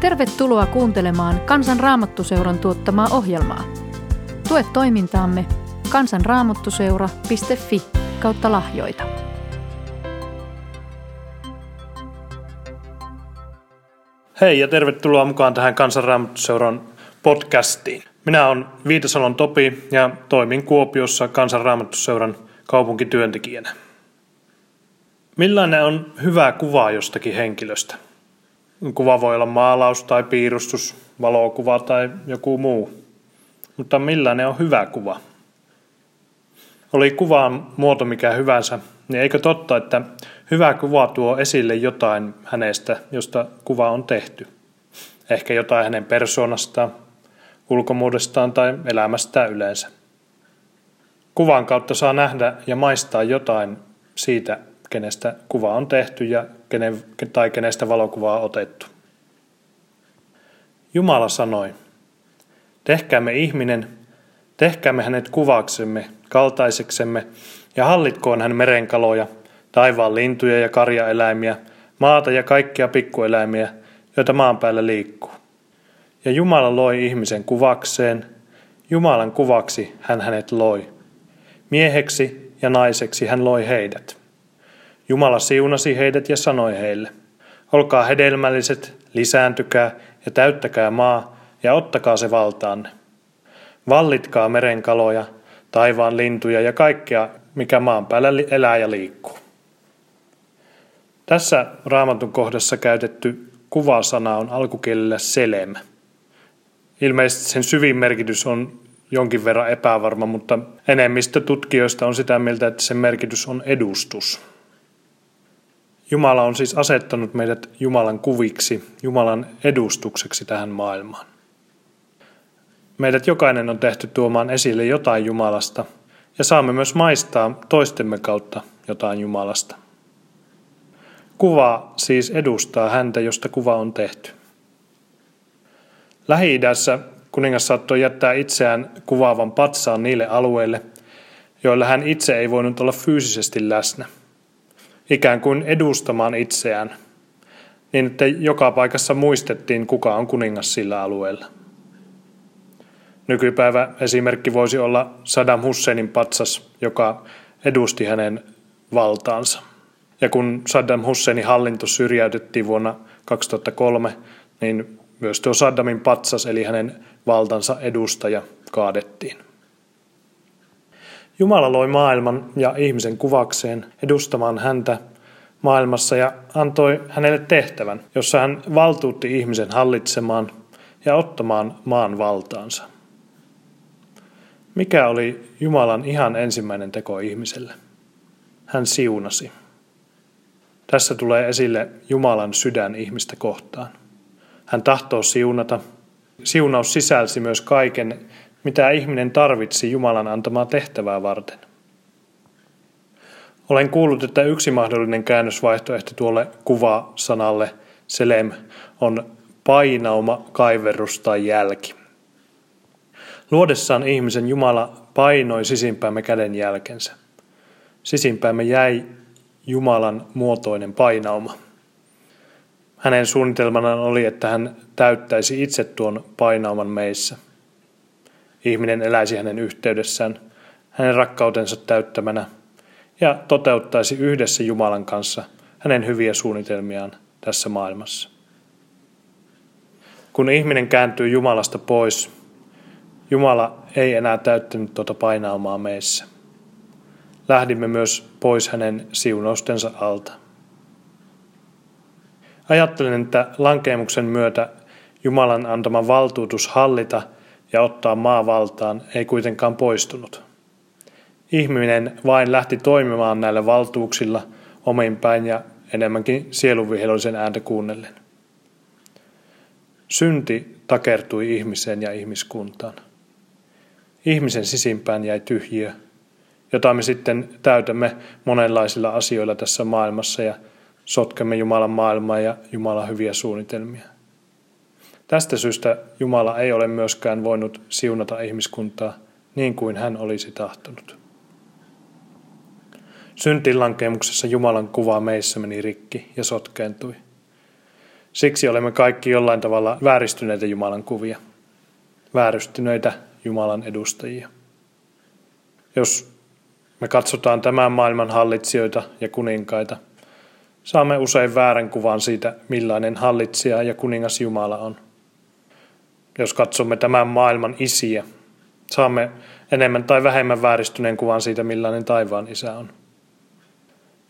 Tervetuloa kuuntelemaan Kansan Raamattuseuran tuottamaa ohjelmaa. Tue toimintaamme kansanraamattuseura.fi kautta lahjoita. Hei ja tervetuloa mukaan tähän Kansan Raamattuseuran podcastiin. Minä olen Viitasalon Topi ja toimin Kuopiossa Kansan Raamattuseuran kaupunkityöntekijänä. Millainen on hyvä kuva jostakin henkilöstä? Kuva voi olla maalaus tai piirustus, valokuva tai joku muu. Mutta millainen on hyvä kuva? Oli kuvan muoto mikä hyvänsä, niin eikö totta, että hyvä kuva tuo esille jotain hänestä, josta kuva on tehty? Ehkä jotain hänen persoonastaan, ulkomuodestaan tai elämästään yleensä. Kuvan kautta saa nähdä ja maistaa jotain siitä, kenestä kuva on tehty ja kenen, tai kenestä valokuvaa on otettu. Jumala sanoi, tehkäämme ihminen, tehkäämme hänet kuvaksemme, kaltaiseksemme, ja hallitkoon hän merenkaloja, taivaan lintuja ja karjaeläimiä, maata ja kaikkia pikkueläimiä, joita maan päällä liikkuu. Ja Jumala loi ihmisen kuvakseen, Jumalan kuvaksi hän hänet loi. Mieheksi ja naiseksi hän loi heidät. Jumala siunasi heidät ja sanoi heille, olkaa hedelmälliset, lisääntykää ja täyttäkää maa ja ottakaa se valtaanne. Vallitkaa merenkaloja, taivaan lintuja ja kaikkea, mikä maan päällä elää ja liikkuu. Tässä raamatun kohdassa käytetty kuvasana on alkukielellä selem. Ilmeisesti sen syvin merkitys on jonkin verran epävarma, mutta enemmistö tutkijoista on sitä mieltä, että sen merkitys on edustus. Jumala on siis asettanut meidät Jumalan kuviksi, Jumalan edustukseksi tähän maailmaan. Meidät jokainen on tehty tuomaan esille jotain Jumalasta ja saamme myös maistaa toistemme kautta jotain Jumalasta. Kuva siis edustaa häntä, josta kuva on tehty. Lähi-idässä kuningas saattoi jättää itseään kuvaavan patsaan niille alueille, joilla hän itse ei voinut olla fyysisesti läsnä – ikään kuin edustamaan itseään, niin että joka paikassa muistettiin, kuka on kuningas sillä alueella. Nykypäivä esimerkki voisi olla Saddam Husseinin patsas, joka edusti hänen valtaansa. Ja kun Saddam Husseinin hallinto syrjäytettiin vuonna 2003, niin myös tuo Saddamin patsas eli hänen valtansa edustaja kaadettiin. Jumala loi maailman ja ihmisen kuvakseen edustamaan häntä maailmassa ja antoi hänelle tehtävän, jossa hän valtuutti ihmisen hallitsemaan ja ottamaan maan valtaansa. Mikä oli Jumalan ihan ensimmäinen teko ihmiselle? Hän siunasi. Tässä tulee esille Jumalan sydän ihmistä kohtaan. Hän tahtoo siunata. Siunaus sisälsi myös kaiken mitä ihminen tarvitsi Jumalan antamaa tehtävää varten. Olen kuullut, että yksi mahdollinen käännösvaihtoehto tuolle kuva-sanalle selem on painauma, kaiverrus tai jälki. Luodessaan ihmisen Jumala painoi sisimpäämme käden jälkensä. Sisimpäämme jäi Jumalan muotoinen painauma. Hänen suunnitelmanaan oli, että hän täyttäisi itse tuon painauman meissä – ihminen eläisi hänen yhteydessään, hänen rakkautensa täyttämänä ja toteuttaisi yhdessä Jumalan kanssa hänen hyviä suunnitelmiaan tässä maailmassa. Kun ihminen kääntyy Jumalasta pois, Jumala ei enää täyttänyt tuota painaumaa meissä. Lähdimme myös pois hänen siunaustensa alta. Ajattelen, että lankeemuksen myötä Jumalan antama valtuutus hallita – ja ottaa maavaltaan ei kuitenkaan poistunut. Ihminen vain lähti toimimaan näillä valtuuksilla omin päin ja enemmänkin sielunvihollisen ääntä kuunnellen. Synti takertui ihmiseen ja ihmiskuntaan. Ihmisen sisimpään jäi tyhjiö, jota me sitten täytämme monenlaisilla asioilla tässä maailmassa ja sotkemme Jumalan maailmaa ja Jumalan hyviä suunnitelmia. Tästä syystä Jumala ei ole myöskään voinut siunata ihmiskuntaa niin kuin hän olisi tahtonut. Syntilankemuksessa Jumalan kuva meissä meni rikki ja sotkeentui. Siksi olemme kaikki jollain tavalla vääristyneitä Jumalan kuvia, vääristyneitä Jumalan edustajia. Jos me katsotaan tämän maailman hallitsijoita ja kuninkaita, saamme usein väärän kuvan siitä, millainen hallitsija ja kuningas Jumala on. Jos katsomme tämän maailman isiä, saamme enemmän tai vähemmän vääristyneen kuvan siitä, millainen taivaan isä on.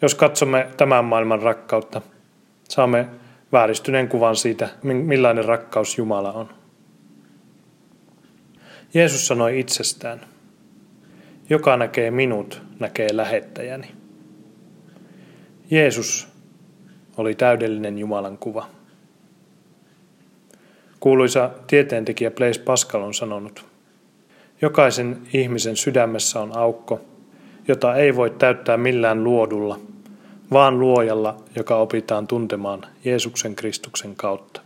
Jos katsomme tämän maailman rakkautta, saamme vääristyneen kuvan siitä, millainen rakkaus Jumala on. Jeesus sanoi itsestään, joka näkee minut, näkee lähettäjäni. Jeesus oli täydellinen Jumalan kuva. Kuuluisa tieteentekijä Blaise Pascal on sanonut, jokaisen ihmisen sydämessä on aukko, jota ei voi täyttää millään luodulla, vaan luojalla, joka opitaan tuntemaan Jeesuksen Kristuksen kautta.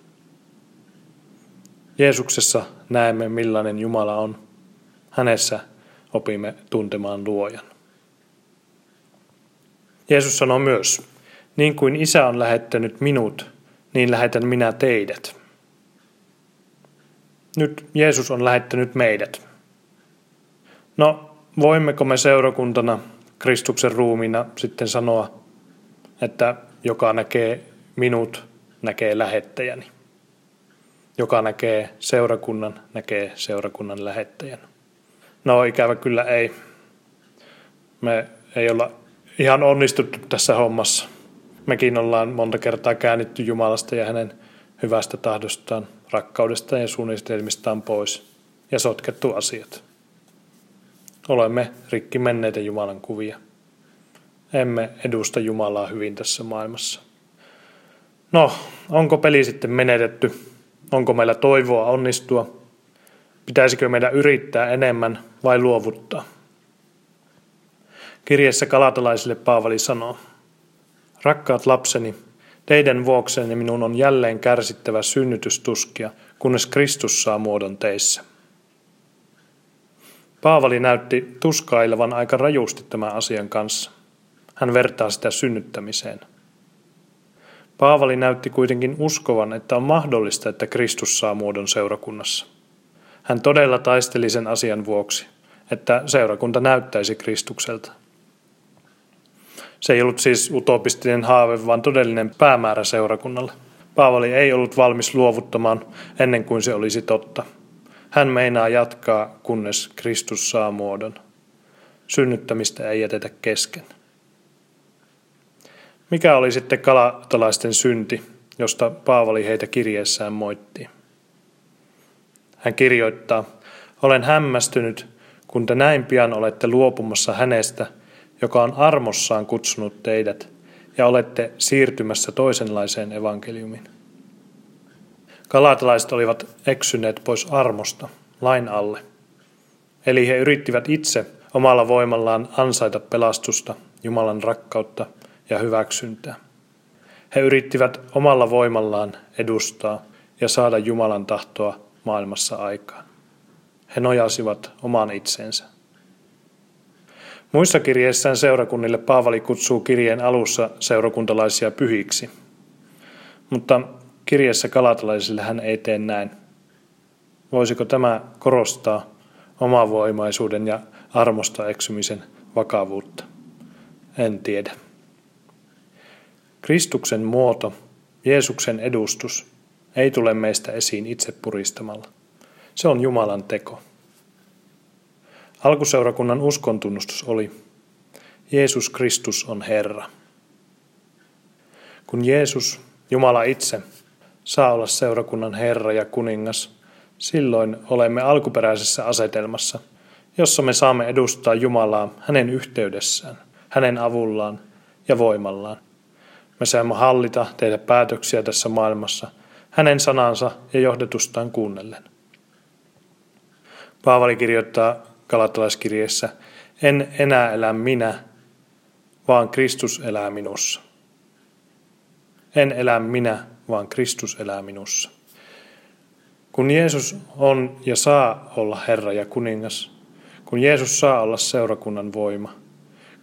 Jeesuksessa näemme, millainen Jumala on. Hänessä opimme tuntemaan luojan. Jeesus sanoo myös, niin kuin isä on lähettänyt minut, niin lähetän minä teidät. Nyt Jeesus on lähettänyt meidät. No, voimmeko me seurakuntana Kristuksen ruumina sitten sanoa, että joka näkee minut, näkee lähettäjäni. Joka näkee seurakunnan, näkee seurakunnan lähettäjän. No ikävä kyllä ei. Me ei olla ihan onnistuttu tässä hommassa. Mekin ollaan monta kertaa käännitty Jumalasta ja hänen hyvästä tahdostaan, rakkaudestaan ja suunnitelmistaan pois ja sotkettu asiat. Olemme rikki menneitä Jumalan kuvia. Emme edusta Jumalaa hyvin tässä maailmassa. No, onko peli sitten menetetty? Onko meillä toivoa onnistua? Pitäisikö meidän yrittää enemmän vai luovuttaa? Kirjeessä kalatalaisille Paavali sanoo, Rakkaat lapseni, teidän vuoksenne minun on jälleen kärsittävä synnytystuskia, kunnes Kristus saa muodon teissä. Paavali näytti tuskailevan aika rajusti tämän asian kanssa. Hän vertaa sitä synnyttämiseen. Paavali näytti kuitenkin uskovan, että on mahdollista, että Kristus saa muodon seurakunnassa. Hän todella taisteli sen asian vuoksi, että seurakunta näyttäisi Kristukselta. Se ei ollut siis utopistinen haave, vaan todellinen päämäärä seurakunnalle. Paavali ei ollut valmis luovuttamaan ennen kuin se olisi totta. Hän meinaa jatkaa, kunnes Kristus saa muodon. Synnyttämistä ei jätetä kesken. Mikä oli sitten kalatalaisten synti, josta Paavali heitä kirjeessään moitti? Hän kirjoittaa, olen hämmästynyt, kun te näin pian olette luopumassa hänestä, joka on armossaan kutsunut teidät, ja olette siirtymässä toisenlaiseen evankeliumiin. Kalatalaiset olivat eksyneet pois armosta, lain alle. Eli he yrittivät itse omalla voimallaan ansaita pelastusta, Jumalan rakkautta ja hyväksyntää. He yrittivät omalla voimallaan edustaa ja saada Jumalan tahtoa maailmassa aikaan. He nojasivat omaan itsensä. Muissa kirjeissään seurakunnille Paavali kutsuu kirjeen alussa seurakuntalaisia pyhiksi. Mutta kirjassa kalatalaisille hän ei tee näin. Voisiko tämä korostaa omavoimaisuuden ja armosta eksymisen vakavuutta? En tiedä. Kristuksen muoto, Jeesuksen edustus, ei tule meistä esiin itse puristamalla. Se on Jumalan teko. Alkuseurakunnan uskontunnustus oli, Jeesus Kristus on Herra. Kun Jeesus, Jumala itse, saa olla seurakunnan Herra ja kuningas, silloin olemme alkuperäisessä asetelmassa, jossa me saamme edustaa Jumalaa hänen yhteydessään, hänen avullaan ja voimallaan. Me saamme hallita, tehdä päätöksiä tässä maailmassa, hänen sanansa ja johdetustaan kuunnellen. Paavali kirjoittaa Galatalaiskirjeessä, en enää elä minä, vaan Kristus elää minussa. En elä minä, vaan Kristus elää minussa. Kun Jeesus on ja saa olla Herra ja kuningas, kun Jeesus saa olla seurakunnan voima,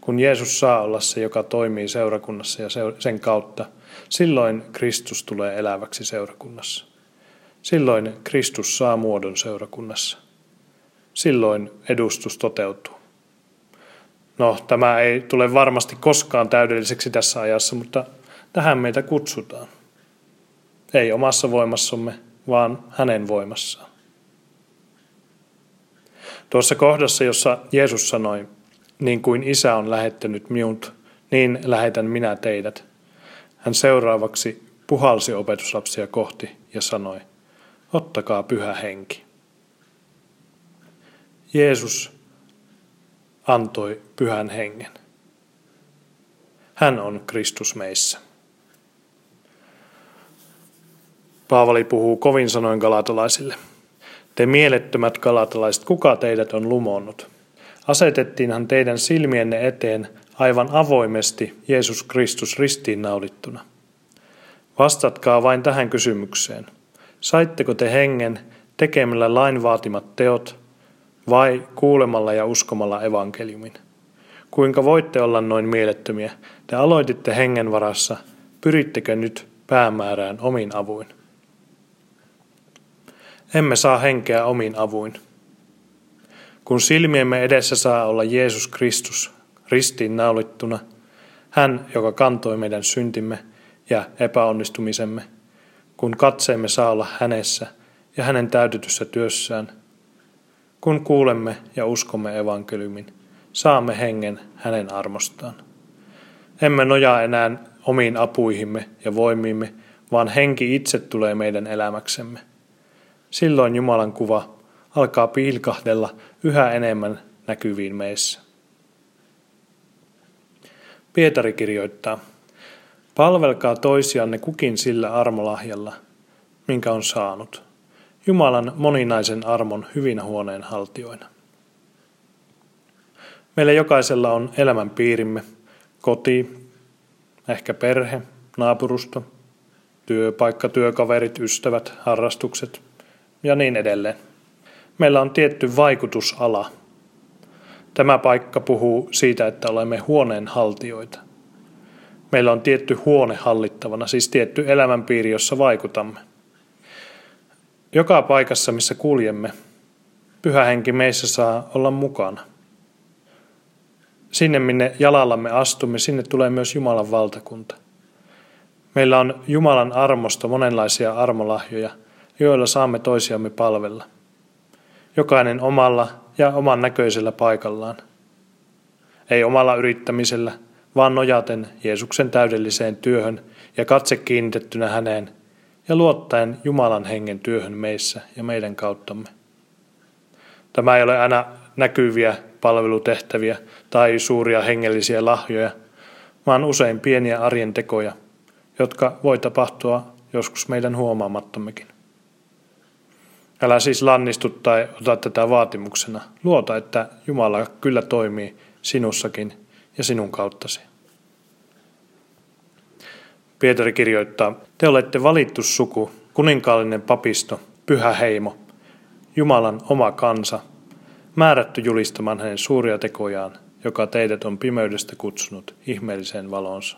kun Jeesus saa olla se, joka toimii seurakunnassa ja sen kautta, silloin Kristus tulee eläväksi seurakunnassa. Silloin Kristus saa muodon seurakunnassa. Silloin edustus toteutuu. No, tämä ei tule varmasti koskaan täydelliseksi tässä ajassa, mutta tähän meitä kutsutaan. Ei omassa voimassamme, vaan hänen voimassaan. Tuossa kohdassa, jossa Jeesus sanoi, niin kuin isä on lähettänyt minut, niin lähetän minä teidät. Hän seuraavaksi puhalsi opetuslapsia kohti ja sanoi, ottakaa pyhä henki. Jeesus antoi pyhän hengen. Hän on Kristus meissä. Paavali puhuu kovin sanoin galatalaisille. Te mielettömät galatalaiset, kuka teidät on lumonnut? Asetettiinhan teidän silmienne eteen aivan avoimesti Jeesus Kristus ristiinnaulittuna. Vastatkaa vain tähän kysymykseen. Saitteko te hengen tekemällä lain vaatimat teot vai kuulemalla ja uskomalla evankeliumin? Kuinka voitte olla noin mielettömiä? Te aloititte hengen varassa, pyrittekö nyt päämäärään omin avuin? Emme saa henkeä omin avuin. Kun silmiemme edessä saa olla Jeesus Kristus ristiin naulittuna, hän, joka kantoi meidän syntimme ja epäonnistumisemme, kun katseemme saa olla hänessä ja hänen täytetyssä työssään, kun kuulemme ja uskomme evankeliumin, saamme hengen hänen armostaan. Emme nojaa enää omiin apuihimme ja voimiimme, vaan henki itse tulee meidän elämäksemme. Silloin Jumalan kuva alkaa pilkahdella yhä enemmän näkyviin meissä. Pietari kirjoittaa, palvelkaa toisianne kukin sillä armolahjalla, minkä on saanut, Jumalan moninaisen armon hyvin huoneen haltioina. Meillä jokaisella on elämän piirimme, koti, ehkä perhe, naapurusto, työpaikka, työkaverit, ystävät, harrastukset ja niin edelleen meillä on tietty vaikutusala. Tämä paikka puhuu siitä, että olemme huoneen haltioita. Meillä on tietty huone hallittavana, siis tietty elämänpiiri, jossa vaikutamme. Joka paikassa, missä kuljemme, pyhä henki meissä saa olla mukana. Sinne, minne jalallamme astumme, sinne tulee myös Jumalan valtakunta. Meillä on Jumalan armosta monenlaisia armolahjoja, joilla saamme toisiamme palvella – jokainen omalla ja oman näköisellä paikallaan. Ei omalla yrittämisellä, vaan nojaten Jeesuksen täydelliseen työhön ja katse kiinnitettynä häneen ja luottaen Jumalan hengen työhön meissä ja meidän kauttamme. Tämä ei ole aina näkyviä palvelutehtäviä tai suuria hengellisiä lahjoja, vaan usein pieniä arjen tekoja, jotka voi tapahtua joskus meidän huomaamattommekin. Älä siis lannistu tai ota tätä vaatimuksena. Luota, että Jumala kyllä toimii sinussakin ja sinun kauttasi. Pietari kirjoittaa, te olette valittu suku, kuninkaallinen papisto, pyhä heimo, Jumalan oma kansa, määrätty julistamaan hänen suuria tekojaan, joka teidät on pimeydestä kutsunut ihmeelliseen valonsa.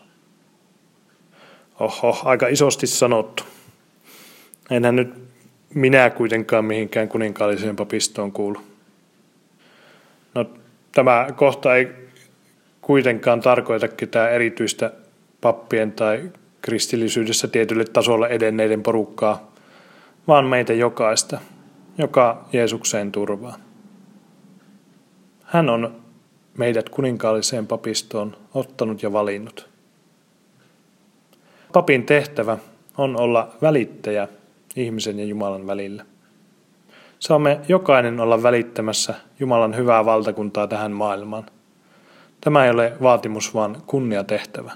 Oho, aika isosti sanottu. Enhän nyt minä kuitenkaan mihinkään kuninkaalliseen papistoon kuulu. No, tämä kohta ei kuitenkaan tarkoita ketään erityistä pappien tai kristillisyydessä tietylle tasolle edenneiden porukkaa, vaan meitä jokaista, joka Jeesukseen turvaa. Hän on meidät kuninkaalliseen papistoon ottanut ja valinnut. Papin tehtävä on olla välittäjä ihmisen ja Jumalan välillä. Saamme jokainen olla välittämässä Jumalan hyvää valtakuntaa tähän maailmaan. Tämä ei ole vaatimus, vaan kunniatehtävä.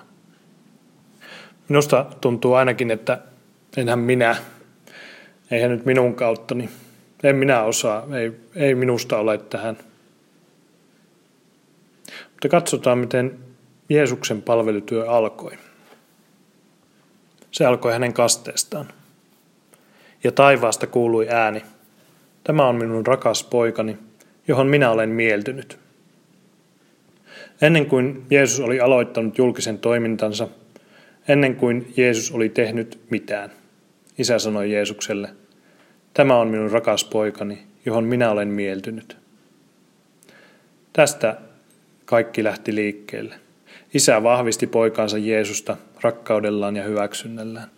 Minusta tuntuu ainakin, että enhän minä, eihän nyt minun kauttani, en minä osaa, ei, ei minusta ole tähän. Mutta katsotaan, miten Jeesuksen palvelutyö alkoi. Se alkoi hänen kasteestaan ja taivaasta kuului ääni. Tämä on minun rakas poikani, johon minä olen mieltynyt. Ennen kuin Jeesus oli aloittanut julkisen toimintansa, ennen kuin Jeesus oli tehnyt mitään, isä sanoi Jeesukselle, tämä on minun rakas poikani, johon minä olen mieltynyt. Tästä kaikki lähti liikkeelle. Isä vahvisti poikansa Jeesusta rakkaudellaan ja hyväksynnällään.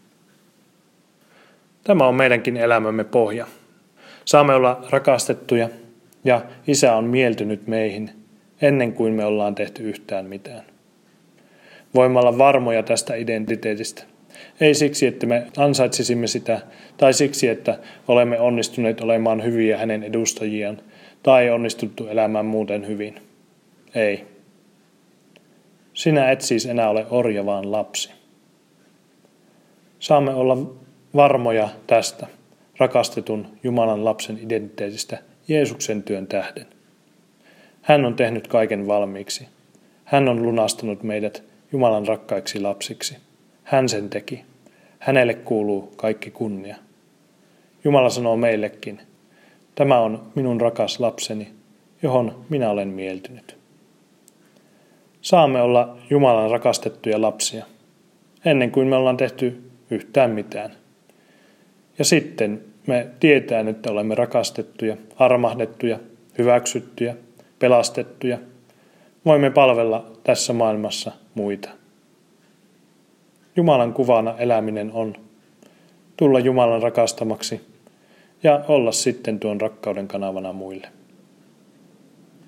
Tämä on meidänkin elämämme pohja. Saamme olla rakastettuja ja Isä on mieltynyt meihin ennen kuin me ollaan tehty yhtään mitään. Voimme olla varmoja tästä identiteetistä. Ei siksi, että me ansaitsisimme sitä, tai siksi, että olemme onnistuneet olemaan hyviä hänen edustajiaan, tai onnistuttu elämään muuten hyvin. Ei. Sinä et siis enää ole orja, vaan lapsi. Saamme olla varmoja tästä rakastetun Jumalan lapsen identiteetistä Jeesuksen työn tähden. Hän on tehnyt kaiken valmiiksi. Hän on lunastanut meidät Jumalan rakkaiksi lapsiksi. Hän sen teki. Hänelle kuuluu kaikki kunnia. Jumala sanoo meillekin, tämä on minun rakas lapseni, johon minä olen mieltynyt. Saamme olla Jumalan rakastettuja lapsia, ennen kuin me ollaan tehty yhtään mitään. Ja sitten me tietään, että olemme rakastettuja, armahdettuja, hyväksyttyjä, pelastettuja. Voimme palvella tässä maailmassa muita. Jumalan kuvana eläminen on tulla Jumalan rakastamaksi ja olla sitten tuon rakkauden kanavana muille.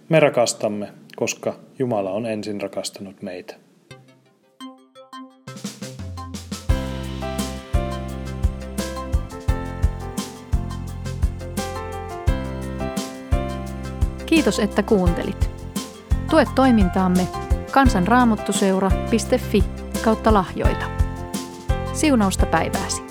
Me rakastamme, koska Jumala on ensin rakastanut meitä. Kiitos, että kuuntelit. Tue toimintaamme kansanraamottuseura.fi kautta lahjoita. Siunausta päivääsi.